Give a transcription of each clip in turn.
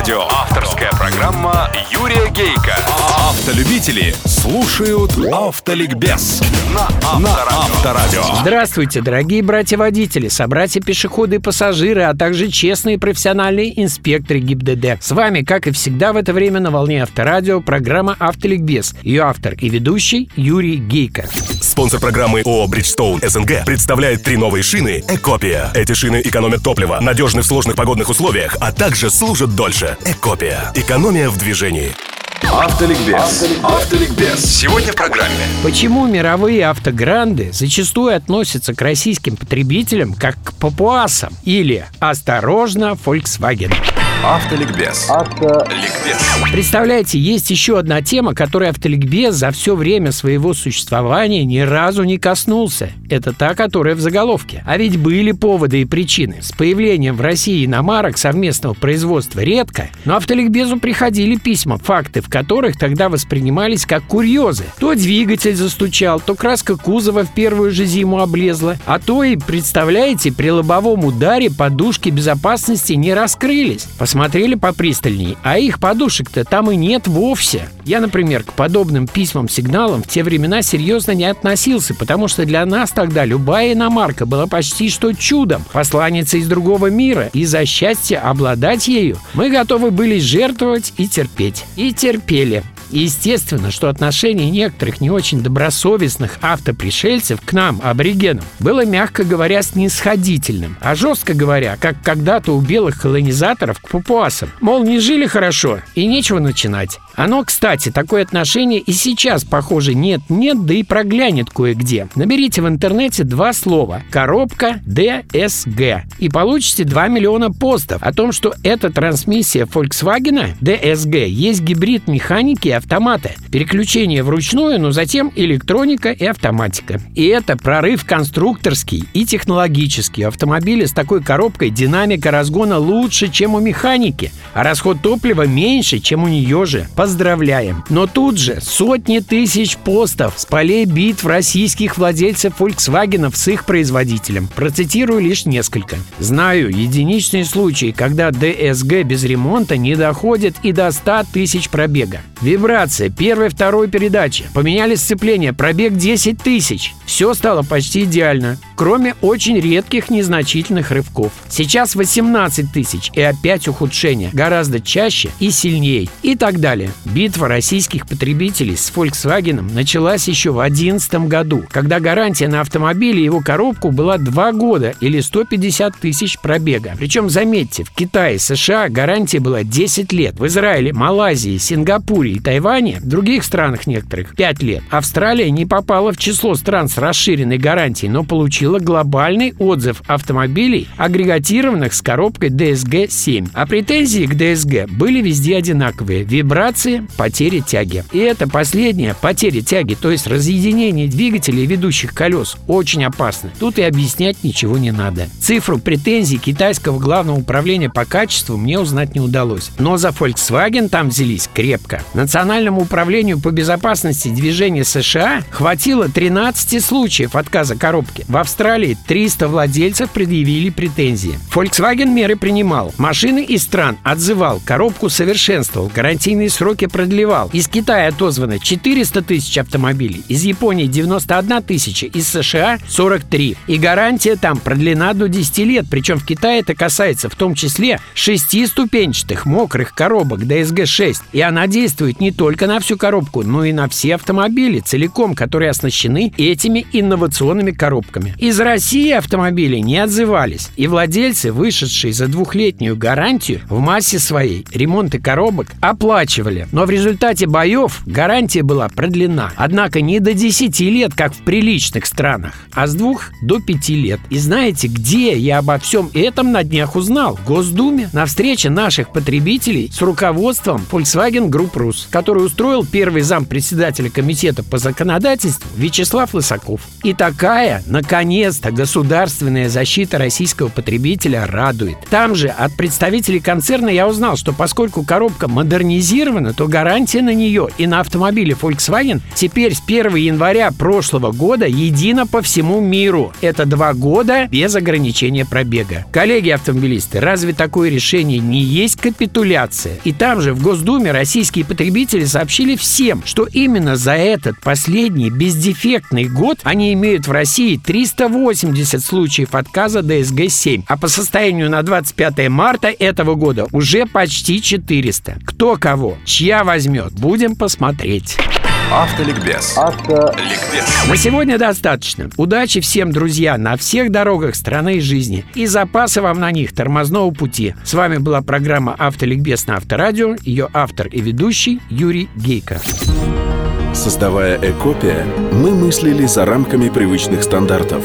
Авторадио. Авторская программа Юрия Гейка. Автолюбители слушают Автоликбез на Авторадио. Здравствуйте, дорогие братья-водители, собратья-пешеходы и пассажиры, а также честные профессиональные инспекторы ГИБДД. С вами, как и всегда в это время на волне Авторадио, программа «Автоликбез». Ее автор и ведущий Юрий Гейко. Спонсор программы ООО «Бриджстоун СНГ» представляет три новые шины «Экопия». Эти шины экономят топливо, надежны в сложных погодных условиях, а также служат дольше. «Экопия». Экономия в движении. Автоликбез. Автоликбез. Сегодня в программе. Почему мировые автогранды зачастую относятся к российским потребителям как к папуасам или «Осторожно, Volkswagen». Автоликбез. Автоликбез. Представляете, есть еще одна тема, которой автоликбез за все время своего существования ни разу не коснулся. Это та, которая в заголовке. А ведь были поводы и причины. С появлением в России иномарок совместного производства редко, но автоликбезу приходили письма, факты в которых тогда воспринимались как курьезы. То двигатель застучал, то краска кузова в первую же зиму облезла, а то и, представляете, при лобовом ударе подушки безопасности не раскрылись. Посмотрели попристальней, а их подушек-то там и нет вовсе. Я, например, к подобным письмам-сигналам в те времена серьезно не относился, потому что для нас тогда любая иномарка была почти что чудом, посланница из другого мира, и за счастье обладать ею мы готовы были жертвовать и терпеть. И терпели. Естественно, что отношение некоторых не очень добросовестных автопришельцев к нам, аборигенам, было, мягко говоря, снисходительным, а жестко говоря, как когда-то у белых колонизаторов к папуасам. Мол, не жили хорошо и нечего начинать. Оно, кстати, такое отношение и сейчас, похоже, нет-нет, да и проглянет кое-где. Наберите в интернете два слова «коробка DSG» и получите 2 миллиона постов о том, что эта трансмиссия Volkswagen DSG есть гибрид механики автомата. Переключение вручную, но затем электроника и автоматика. И это прорыв конструкторский и технологический. Автомобили с такой коробкой динамика разгона лучше, чем у механики, а расход топлива меньше, чем у нее же. Поздравляем! Но тут же сотни тысяч постов с полей битв российских владельцев Volkswagen с их производителем. Процитирую лишь несколько. Знаю единичные случаи, когда ДСГ без ремонта не доходит и до 100 тысяч пробега. Вибрация первой второй передачи. Поменяли сцепление, пробег 10 тысяч. Все стало почти идеально, кроме очень редких незначительных рывков. Сейчас 18 тысяч и опять ухудшение. Гораздо чаще и сильнее. И так далее. Битва российских потребителей с Volkswagen началась еще в 2011 году, когда гарантия на автомобиль и его коробку была 2 года или 150 тысяч пробега. Причем, заметьте, в Китае, США гарантия была 10 лет. В Израиле, Малайзии, Сингапуре и Тайване, в других странах некоторых 5 лет. Австралия не попала в число стран с расширенной гарантией, но получила глобальный отзыв автомобилей, агрегатированных с коробкой DSG-7. А претензии к DSG были везде одинаковые. Вибрации, потери тяги. И это последняя потеря тяги, то есть разъединение двигателя и ведущих колес, очень опасно. Тут и объяснять ничего не надо. Цифру претензий китайского главного управления по качеству мне узнать не удалось. Но за Volkswagen там взялись крепко. Национальному управлению по безопасности движения США хватило 13 случаев отказа коробки. В Австралии 300 владельцев предъявили претензии. Volkswagen меры принимал. Машины из стран отзывал, коробку совершенствовал, гарантийные сроки продлевал. Из Китая отозвано 400 тысяч автомобилей, из Японии 91 тысяча, из США 43. И гарантия там продлена до 10 лет, причем в Китае это касается в том числе шестиступенчатых мокрых коробок DSG-6. И она действует не только на всю коробку, но и на все автомобили целиком, которые оснащены этими инновационными коробками. Из России автомобили не отзывались, и владельцы, вышедшие за двухлетнюю гарантию, в массе своей ремонты коробок оплачивали. Но в результате боев гарантия была продлена. Однако не до 10 лет, как в приличных странах, а с двух до 5 лет. И знаете, где я обо всем этом на днях узнал? В Госдуме на встрече наших потребителей с руководством Volkswagen Group Rus, который устроил первый зам председателя комитета по законодательству Вячеслав Лысаков. И такая, наконец-то, государственная защита российского потребителя радует. Там же от представителей концерна я узнал, что поскольку коробка модернизирована, то гарантия на нее и на автомобиле Volkswagen теперь с 1 января прошлого года едина по всему миру. Это два года без ограничения пробега. Коллеги автомобилисты, разве такое решение не есть капитуляция? И там же в Госдуме российские потребители сообщили всем, что именно за этот последний бездефектный год они имеют в России 380 случаев отказа ДСГ-7, а по состоянию на 25 марта этого года уже почти 400. Кто кого, чья возьмет, будем посмотреть. Автоликбез. Автоликбез. На сегодня достаточно. Удачи всем, друзья, на всех дорогах страны и жизни. И запасы вам на них тормозного пути. С вами была программа «Автоликбез» на Авторадио. Ее автор и ведущий Юрий Гейко. Создавая Экопия, мы мыслили за рамками привычных стандартов.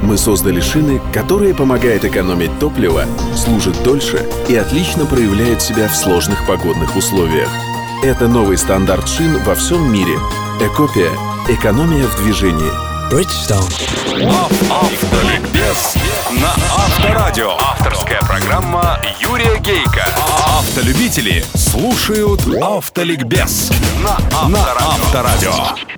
Мы создали шины, которые помогают экономить топливо, служат дольше и отлично проявляют себя в сложных погодных условиях – это новый стандарт шин во всем мире. Экопия. Экономия в движении. Bridgestone. Автоликбез на Авторадио. Авторская программа Юрия Гейка. Автолюбители слушают Автоликбез на Авторадио.